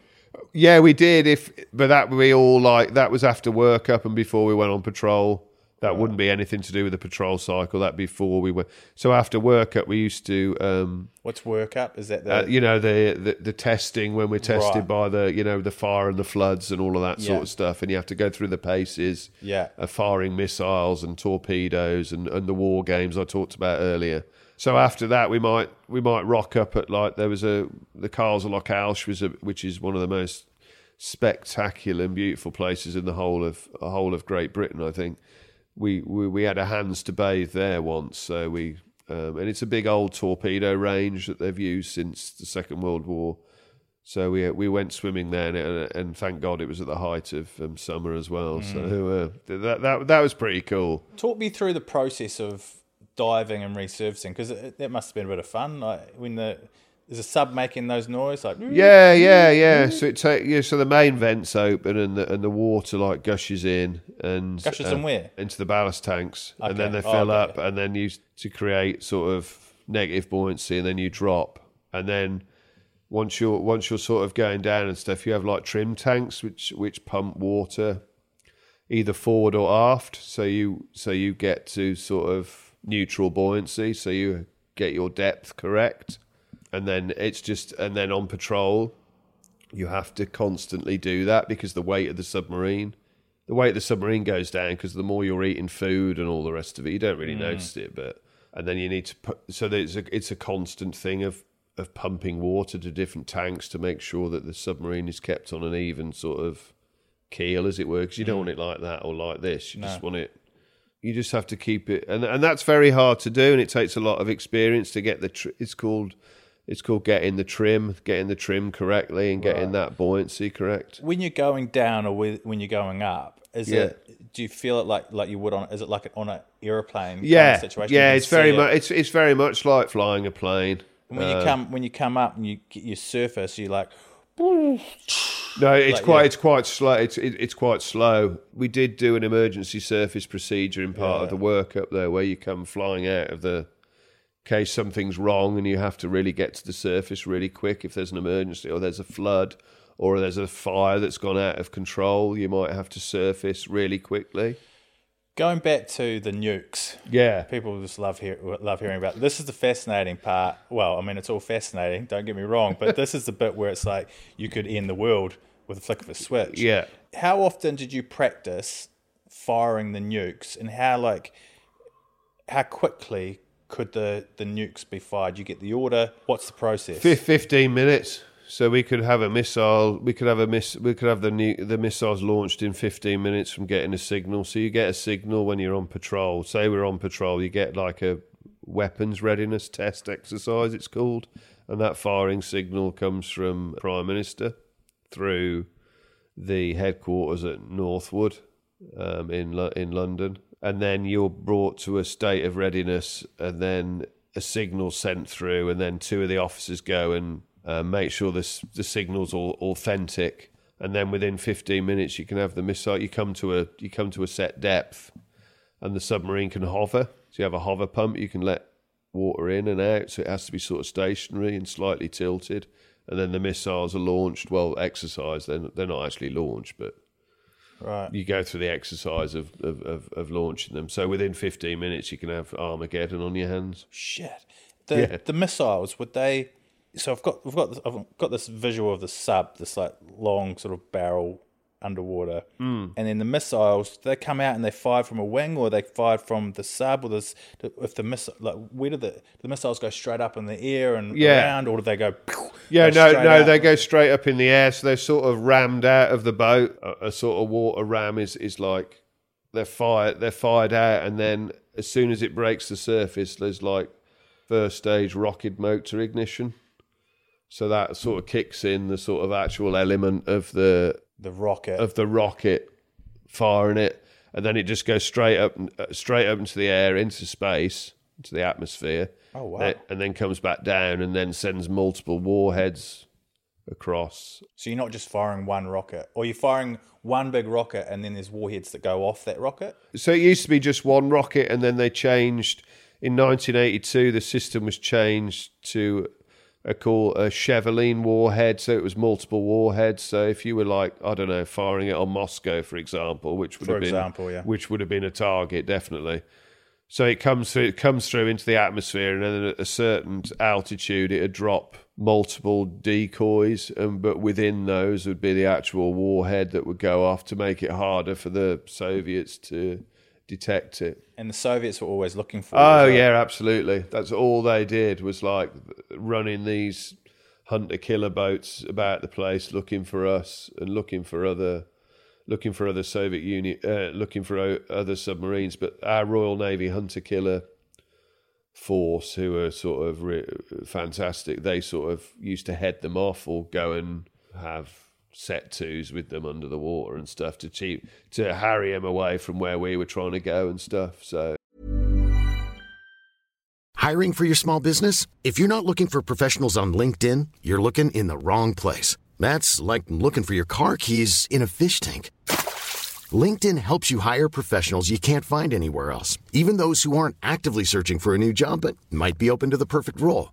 Yeah, we did. If but that we all like that was after work up and before we went on patrol That wouldn't be anything to do with the patrol cycle. That before we were. So after workup, we used to, um, What's workup? Is that the uh, you know, the, the the testing when we're tested Right. by the, you know, the fire and the floods and all of that sort of stuff, and you have to go through the paces. Yeah. of firing missiles and torpedoes and, and the war games I talked about earlier. So after that, we might we might rock up at like there was a the Kyle of Lochalsh was a, which is one of the most spectacular and beautiful places in the whole of the whole of Great Britain. I think we we, we had a hands to bathe there once, so we um, and it's a big old torpedo range that they've used since the Second World War. So we we went swimming there, and, and, and thank God it was at the height of um, summer as well. So uh, that that that was pretty cool. Talk me through the process of diving and resurfacing because that must have been a bit of fun. Like when the there's a sub making those noise, like Yeah, yeah, yeah. So it take yeah. So the main vents open, and the and the water like gushes in, and Gushes uh, in where? into the ballast tanks, and then they Okay. Oh, fill okay. up, and then you to create sort of negative buoyancy, and then you drop, and then once you're once you're sort of going down and stuff, you have like trim tanks which which pump water either forward or aft, so you so you get to sort of neutral buoyancy, so you get your depth correct, and then it's just and then on patrol, you have to constantly do that because the weight of the submarine. The weight of the submarine goes down because the more you're eating food and all the rest of it, you don't really mm. notice it. But and then you need to put so there's a it's a constant thing of of pumping water to different tanks to make sure that the submarine is kept on an even sort of keel, as it were. Because you don't mm. want it like that or like this. You just want it. You just have to keep it, and and that's very hard to do, and it takes a lot of experience to get the. Tr- it's called. It's called getting the trim, getting the trim correctly, and getting that buoyancy correct. when you're going down or with- when you're going up. Is Yeah. it? Do you feel it like like you would on? Is it like on an aeroplane? kind of Yeah, situation. Yeah, it's very it. much. It's it's very much like flying a plane. And when you uh, come when you come up and you get your surface, you're like No, it's Like, quite yeah. it's quite slow. It's it, it's quite slow. We did do an emergency surface procedure in part of the work up there, where you come flying out of the case something's wrong and you have to really get to the surface really quick if there's an emergency or there's a flood or there's a fire that's gone out of control. You might have to surface really quickly. going back to the nukes. Yeah, People just love hear, love hearing about. This is the fascinating part. Well, I mean, it's all fascinating. Don't get me wrong, but this is the bit where it's like you could end the world with a flick of a switch. yeah. How often did you practice firing the nukes, and how like how quickly could the the nukes be fired? You get the order. What's the process? Fif- Fifteen minutes. So we could have a missile. We could have a miss. We could have the the missiles launched in fifteen minutes from getting a signal. So you get a signal when you're on patrol. Say we're on patrol, you get like a weapons readiness test exercise. It's called, and that firing signal comes from Prime Minister through the headquarters at Northwood um, in in London, and then you're brought to a state of readiness, and then a signal sent through, and then two of the officers go and uh, make sure this the signal's all authentic, and then within 15 minutes you can have the missile. You come to a you come to a set depth, and the submarine can hover. So you have a hover pump. You can let water in and out, so it has to be sort of stationary and slightly tilted. And then the missiles are launched. Well, exercise. They're they're not actually launched, but Right. you go through the exercise of, of, of, of launching them. So within 15 minutes, you can have Armageddon on your hands. Shit. The Yeah. the missiles would they? So I've got I've got I've got this visual of the sub, this like long sort of barrel underwater, Hmm. and then the missiles they come out and they fire from a wing or they fire from the sub or this if the missile like where do the do the missiles go straight up in the air and Yeah. around or do they go? Yeah, go no, no, out? they go straight up in the air. So they're sort of rammed out of the boat. A, a sort of water ram is, is like they're fired, they're fired out, and then as soon as it breaks the surface, there's like first stage rocket motor ignition. So that sort of kicks in the sort of actual element of the the rocket. of the rocket firing it, and then it just goes straight up, straight up into the air, into space, into the atmosphere. Oh, wow. Then- And then comes back down, and then sends multiple warheads across. so you're not just firing one rocket, or you're firing one big rocket and then there's warheads that go off that rocket. So it used to be just one rocket, and then they changed in 1982. The system was changed to a call a Chevaline warhead, so it was multiple warheads. So if you were like I don't know, firing it on Moscow, for example, which would For have been yeah. which would have been a target definitely. So it comes through, it comes through into the atmosphere, and then at a certain altitude, it'd drop multiple decoys, and but within those would be the actual warhead that would go off to make it harder for the Soviets to detect it. And the Soviets were always looking for. Oh yeah, absolutely. That's all they did was like running these hunter killer boats about the place, looking for us and looking for other, looking for other Soviet Union, uh, looking for o- other submarines. But our Royal Navy hunter killer force, who are sort of re- fantastic, they sort of used to head them off or go and have set twos with them under the water and stuff to cheap to harry them away from where we were trying to go and stuff. So Hiring for your small business? If you're not looking for professionals on LinkedIn, you're looking in the wrong place. That's like looking for your car keys in a fish tank. LinkedIn helps you hire professionals you can't find anywhere else, even those who aren't actively searching for a new job but might be open to the perfect role.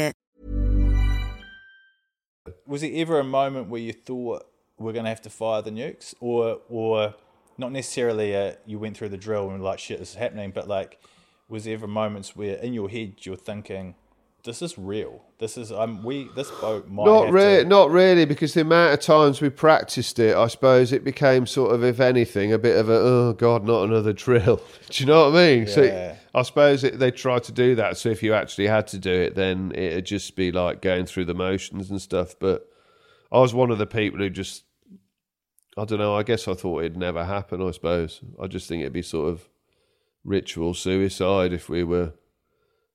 Was there ever a moment where you thought we're going to have to fire the nukes, or or not necessarily a, you went through the drill and like shit, this is happening, but like was there ever moments where in your head you're thinking, this is real, this is um we this boat might not really, to, not really, because the amount of times we practiced it, I suppose it became sort of, if anything, a bit of a oh god, not another drill. do you know what I mean? So it, I suppose it, they tried to do that. So if you actually had to do it, then it'd just be like going through the motions and stuff. But I was one of the people who just, I don't know. I guess I thought it'd never happen. I suppose I just think it'd be sort of ritual suicide if we were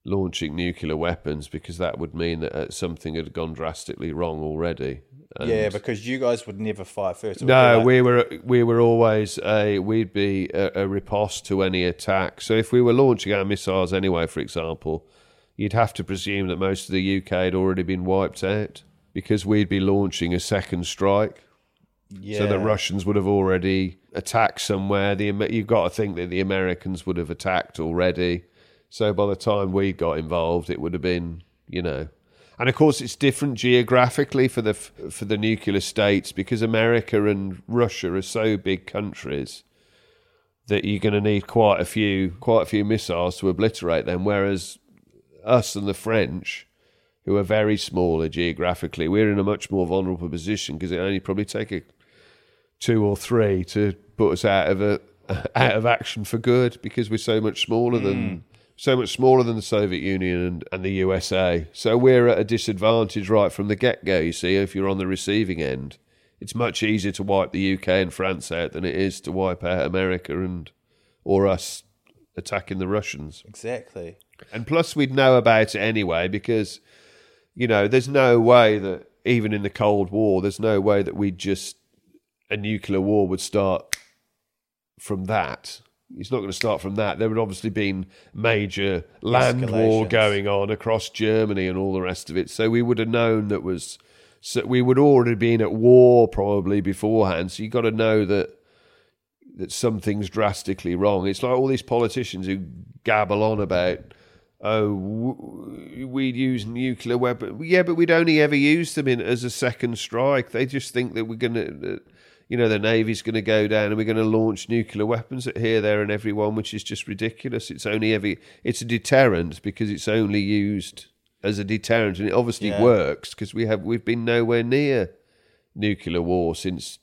launching nuclear weapons because that would mean that uh, something had gone drastically wrong already. And yeah, because you guys would never fire first. It would be no, like- we were we were always a we'd be a, a riposte to any attack. So if we were launching our missiles anyway, for example, you'd have to presume that most of the UK had already been wiped out because we'd be launching a second strike. yeah. So the Russians would have already attacked somewhere. The you've got to think that the Americans would have attacked already. So by the time we got involved, it would have been, you know, and of course it's different geographically for the for the nuclear states because America and Russia are so big countries that you're going to need quite a few quite a few missiles to obliterate them. Whereas us and the French, who are very smaller geographically, we're in a much more vulnerable position because it only probably take a two or three to put us out of a out of action for good because we're so much smaller than hmm. So much smaller than the Soviet Union and, and the USA. So we're at a disadvantage right from the get go. You see, if you're on the receiving end, it's much easier to wipe the UK and France out than it is to wipe out America and or us attacking the Russians. exactly. And plus, we'd know about it anyway because, you know, there's no way that even in the Cold War, there's no way that we'd just a nuclear war would start from that. It's not going to start from that. There would obviously been major land war going on across Germany and all the rest of it. So we would have known that was. So we would already been at war probably beforehand. So you got to know that that something's drastically wrong. It's like all these politicians who gabble on about, oh, we'd use nuclear weapons. Yeah, but we'd only ever use them in as a second strike. They just think that we're going to, you know, the navy's going to go down and we're going to launch nuclear weapons at here, there, and everyone, which is just ridiculous. It's only ever it's a deterrent because it's only used as a deterrent, and it obviously Yeah. works because we have we've been nowhere near nuclear war since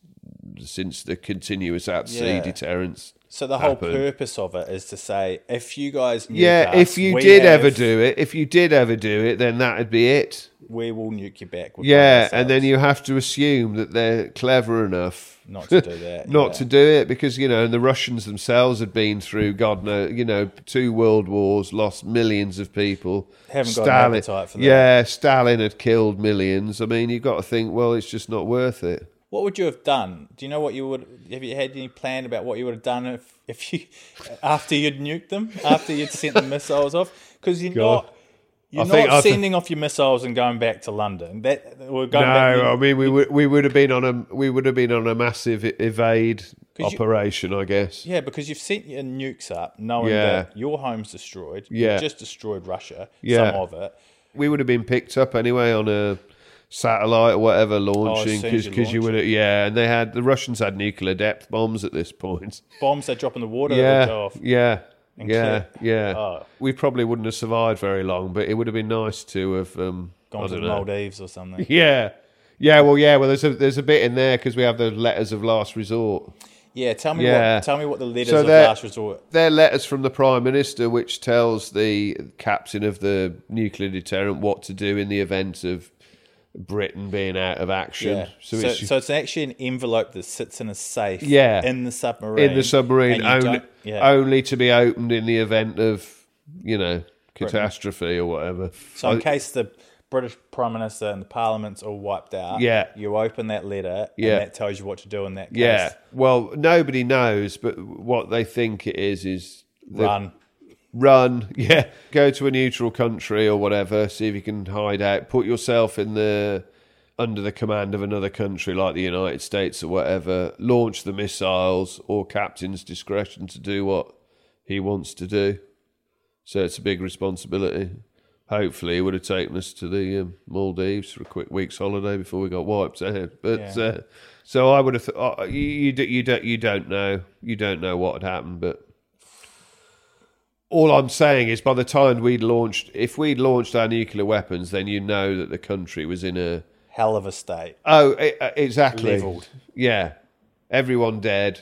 since the continuous at sea Yeah. deterrence. So the whole happen. purpose of it is to say, if you guys, nuke Yeah, us, if you we did have- ever do it, if you did ever do it, then that'd be it. we will nuke you back. We'll Yeah, and then you have to assume that they're clever enough Not to do that, not yeah. to do it because you know, and the Russians themselves had been through God know, you know, two world wars, lost millions of people. Haven't got an appetite for that. Yeah, Stalin had killed millions. I mean, you've got to think, well, it's just not worth it. What would you have done? Do you know what you would? Have you had any plan about what you would have done if, if you after you'd nuked them, after you'd sent the missiles off? Because you're God. not you're I think- not I thi- sending off your missiles and going back to London. That we're No, going back. I mean we would we would have been on a we would have been on a massive evade 'Cause you- operation, I guess. yeah, because you've sent your nukes up, knowing Yeah. that your home's destroyed. Yeah. You've just destroyed Russia. Yeah. Some of it. We would have been picked up anyway on a satellite or whatever launching soon as you because you would have, yeah, and they had the Russians had nuclear depth bombs at this point. Bombs they drop in the water. yeah, that would go off. yeah, yeah, yeah. Oh. We probably wouldn't have survived very long, but it would have been nice to have um, Gone to the know. Maldives or something. Yeah, yeah. Well, yeah. Well, there's a there's a bit in there because we have the letters of last resort. Yeah, tell me Yeah. what. Tell me what the letters So of last resort. They're letters from the Prime Minister, which tells the captain of the nuclear deterrent what to do in the event of Britain being out of action. Yeah. So, So, it's so it's actually an envelope that sits in a safe. Yeah. In the submarine. in the submarine, only, yeah. only to be opened in the event of, you know, catastrophe or whatever. So in case the British Prime Minister and the Parliament's all wiped out, Yeah. you open that letter, Yeah. and that tells you what to do in that case. yeah. Well, nobody knows, but what they think it is is the- Run. Run, yeah, go to a neutral country or whatever, see if you can hide out, put yourself in the under the command of another country like the United States or whatever, launch the missiles or captain's discretion to do what he wants to do. So it's a big responsibility. Hopefully, it would have taken us to the um, Maldives for a quick week's holiday before we got wiped out. But Yeah. uh, so I would have. Th- uh, you, you, you don't. You don't know. You don't know what had happened. But all I'm saying is, by the time we'd launched, if we'd launched our nuclear weapons, then you know that the country was in a. Hell of a state. Oh, e- uh, exactly. Levelled. Yeah, everyone dead.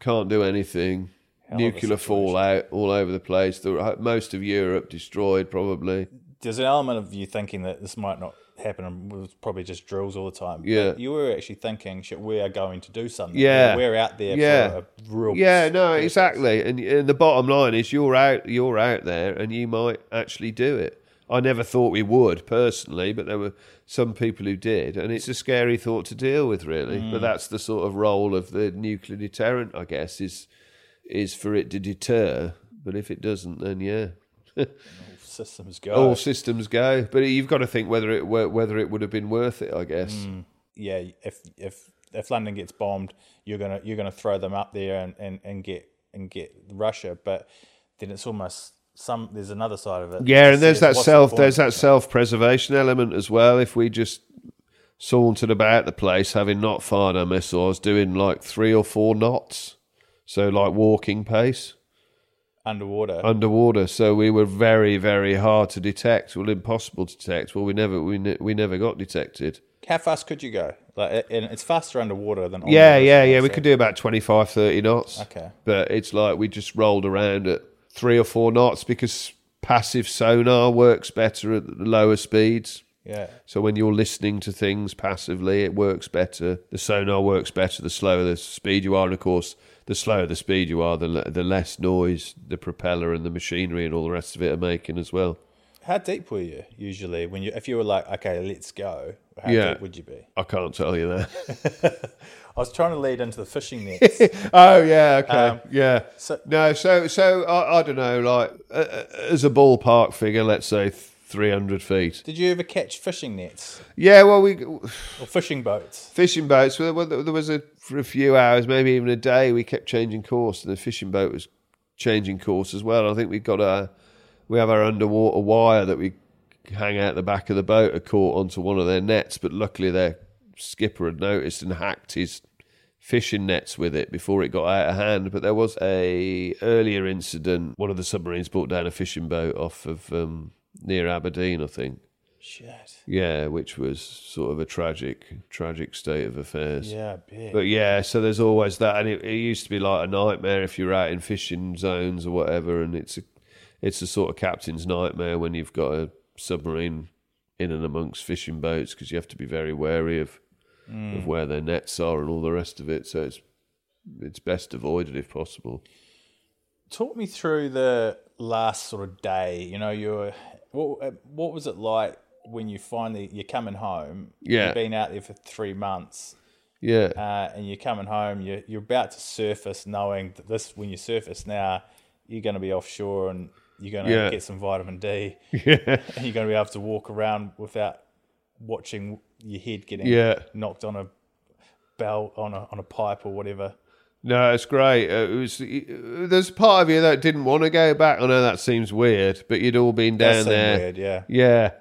Can't do anything. Hell Nuclear fallout all over the place. The, most of Europe destroyed, probably. There's an element of you thinking that this might not happen and it was probably just drills all the time. But Yeah. you were actually thinking, shit, we are going to do something. Yeah. We're out there Yeah. for a real Yeah, no, purpose. exactly. And, and the bottom line is, you're out, you're out there, and you might actually do it. I never thought we would personally, but there were some people who did, and it's a scary thought to deal with, really. Mm. But that's the sort of role of the nuclear deterrent, I guess, is is for it to deter. But if it doesn't, then yeah, Systems go. all systems go. But you've got to think whether it whether it would have been worth it. I guess. Mm. yeah, if if if London gets bombed, you're gonna you're gonna throw them up there and, and, and get and get Russia, but then it's almost some. There's another side of it. Yeah, and there's that what's the self there's that self preservation element as well. If we just sauntered about the place, having not fired our missiles, doing like three or four knots, so like walking pace underwater. underwater. So we were very very hard to detect. Well, impossible to detect. Well, we never we ne- we never got detected. How fast could you go? Like, and it's faster underwater than on Yeah, the yeah, yeah. We could do about 25, 30 knots. Okay. But it's like we just rolled around at three or four knots because passive sonar works better at lower speeds. Yeah, So when you're listening to things passively, it works better. The sonar works better the slower the speed you are, and of course, the slower the speed you are, the le- the less noise the propeller and the machinery and all the rest of it are making as well. How deep were you usually when you if you were like okay let's go? How yeah. deep would you be? I can't tell you that. I was trying to lead into the fishing nets. oh yeah, okay, um, yeah. So, no, so so I, I don't know. Like uh, as a ballpark figure, let's say. Th- 300 feet. Did you ever catch fishing nets Yeah, well, we or fishing boats? fishing boats. Well, there was a for a few hours, maybe even a day. We kept changing course, and the fishing boat was changing course as well. I think we got a we have our underwater wire that we hang out the back of the boat, a caught onto one of their nets. But luckily, their skipper had noticed and hacked his fishing nets with it before it got out of hand. But there was a earlier incident. One of the submarines brought down a fishing boat off of um, near Aberdeen, I think. Shit. Yeah, which was sort of a tragic, tragic state of affairs. Yeah, bet. But yeah, so there's always that, and it, it used to be like a nightmare if you're out in fishing zones or whatever, and it's a, it's a sort of captain's nightmare when you've got a submarine in and amongst fishing boats because you have to be very wary of mm. of where their nets are and all the rest of it. So it's it's best avoided if possible. Talk me through the last sort of day. You know, you're what? uh, What was it like when you finally you're coming home? Yeah. you've been out there for three months, Yeah, uh, and you're coming home. You're you're about to surface, knowing that this when you surface now, you're going to be offshore and you're going to Yeah. get some vitamin D, yeah, and you're going to be able to walk around without watching your head getting Yeah. knocked on a bell on a on a pipe or whatever. No, it's great. Uh, It was. There's part of you that didn't want to go back. I know that seems weird, but you'd all been down there. weird, yeah. Yeah,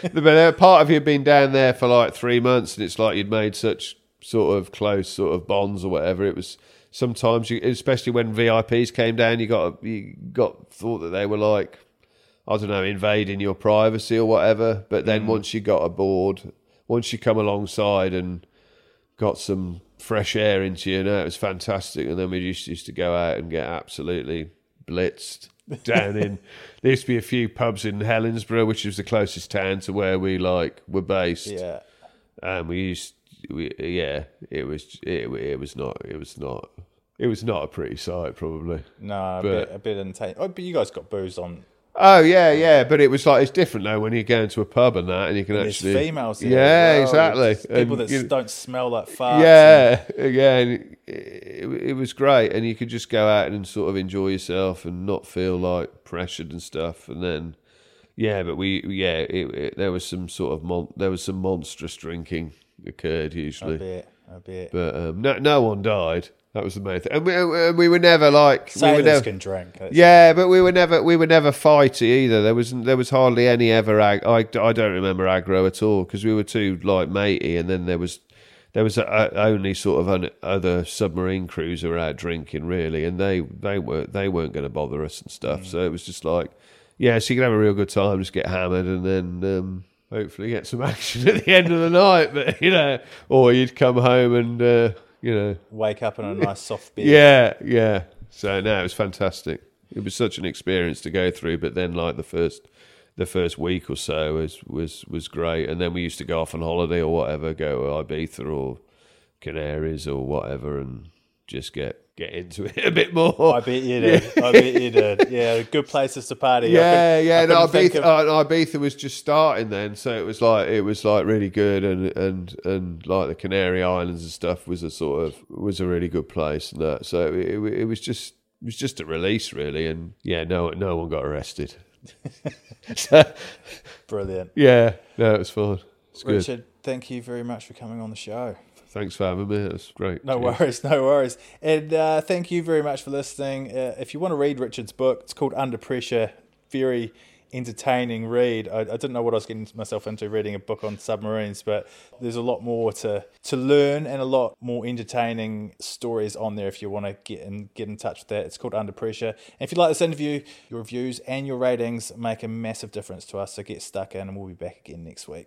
but part of you had been down there for like three months, and it's like you'd made such sort of close sort of bonds or whatever. It was sometimes, you, especially when VIPs came down, you got you got thought that they were like, I don't know, invading your privacy or whatever. But then once you got aboard, once you come alongside and got some fresh air into you, no, it was fantastic. And then we just used to go out and get absolutely blitzed down in. There used to be a few pubs in Helensburgh, which was the closest town to where we like were based. Yeah. and we used, we, yeah, it was, it, it was not, it was not, it was not a pretty sight, probably. No, a But- bit, a bit insane. Oh, but you guys got booze on. Oh yeah, yeah, but it was like it's different though when you go into a pub and that, and you can There's actually females there. Yeah, well. exactly. There's People And that you- don't smell like farts. Yeah, again, it, it was great, and you could just go out and sort of enjoy yourself and not feel like pressured and stuff. And then, yeah, but we, yeah, it, it, there was some sort of mon- there was some monstrous drinking occurred I usually, bet. I bet. but um, no, no one died. That was the main thing, and we, and we were never like we were never, can drink. Yeah, but we were never we were never fighty either. There was there was hardly any ever. Ag- I, I don't remember aggro at all because we were too like matey, and then there was there was a, a, only sort of an, other submarine crews who were out drinking really, and they they were they weren't going to bother us and stuff. So it was just like yeah, so you can have a real good time, just get hammered, and then. Um, Hopefully, get some action at the end of the night, but you know, or you'd come home and uh, you know, Wake up in a nice soft bed. yeah, yeah. So no, it was fantastic. It was such an experience to go through. But then, like the first, the first week or so was was was great. And then we used to go off on holiday or whatever, go to Ibiza or Canaries or whatever, and just get get into it a bit more. I bet you did. I bet you did. Yeah, good places to party. Yeah, could- yeah. I No, Ibiza, of- uh, Ibiza was just starting then, so it was like it was like really good, and and and like the Canary Islands and stuff was a sort of was a really good place, and that. So it, it, was just it was just a release, really, and yeah, no no one got arrested. so, Brilliant. yeah, no, it was fun. It's good. Richard, thank you very much for coming on the show. Thanks for having me. That's great. No Cheers. worries, no worries. And uh, thank you very much for listening. Uh, if you want to read Richard's book, it's called Under Pressure. Very entertaining read. I, I didn't know what I was getting myself into reading a book on submarines, but there's a lot more to, to learn and a lot more entertaining stories on there if you want to get in, get in touch with that. It's called Under Pressure. And if you like this interview, your reviews and your ratings make a massive difference to us. So get stuck in and we'll be back again next week.